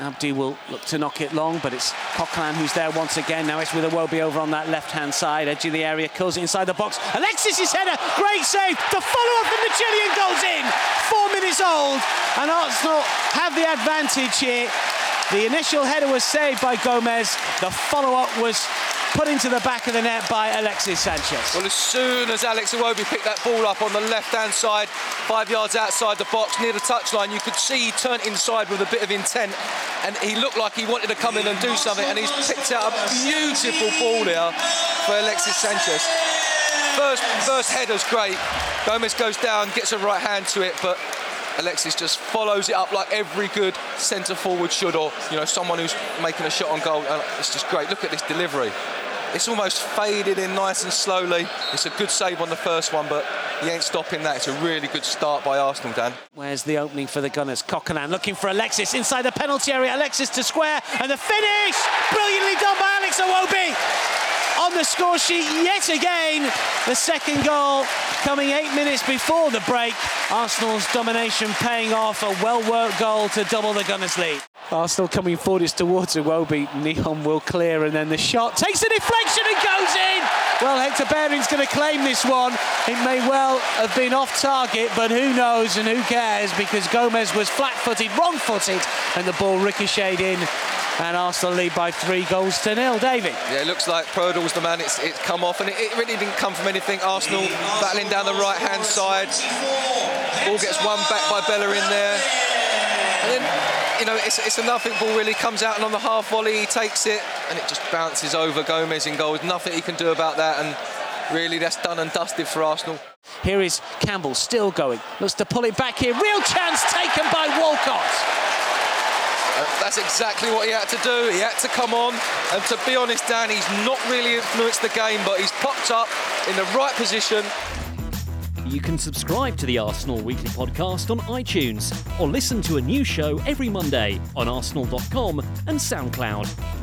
Abdi will look to knock it long, but it's Coquelin who's there once again. Now it's with Iwobi over on that left-hand side, edge of the area, kills it inside the box. Alexis' header, great save. The follow-up from the Chilean goes in. Four minutes old, and Arsenal have the advantage here. The initial header was saved by Gomes. The follow-up was put into the back of the net by Alexis Sanchez. Well, as soon as Alex Iwobi picked that ball up on the left-hand side, five yards outside the box, near the touchline, you could see he turned inside with a bit of intent, and he looked like he wanted to come in and do something, and he's picked out a beautiful ball here for Alexis Sanchez. First, first header's great. Gomes goes down, gets a right hand to it, but Alexis just follows it up like every good centre forward should, or you know someone who's making a shot on goal. And it's just great. Look at this delivery. It's almost faded in nice and slowly. It's a good save on the first one, but he ain't stopping that. It's a really good start by Arsenal, Dan. Where's the opening for the Gunners? Coquelin looking for Alexis inside the penalty area. Alexis to square, and the finish! Brilliantly done by Alex Iwobi! on the score sheet yet again. The second goal coming eight minutes before the break. Arsenal's domination paying off. A well-worked goal to double the Gunners' lead. Arsenal coming forward is towards Iwobi. Nyom will clear and then the shot takes a deflection and goes in. Well, Hector Bellerin's going to claim this one. It may well have been off target, but who knows and who cares because Gomes was flat-footed, wrong-footed, and the ball ricocheted in and Arsenal lead by three goals to nil. David. Yeah, it looks like Prödl was the man. It's, it's come off, and it, it, really didn't come from anything. Arsenal battling down the right-hand side. Ball gets one back by Bellerin there. And then, you know, it's, it's a nothing ball really. Comes out and on the half volley, he takes it, and it just bounces over Gomes in goal. nothing he can do about that, and really that's done and dusted for Arsenal. Here is Campbell still going. Looks to pull it back here. Real chance taken by Walcott. Uh, that's exactly what he had to do. He had to come on. And to be honest, Dan, he's not really influenced the game, but he's popped up in the right position. You can subscribe to the Arsenal Weekly Podcast on iTunes or listen to a new show every Monday on arsenal.com and SoundCloud.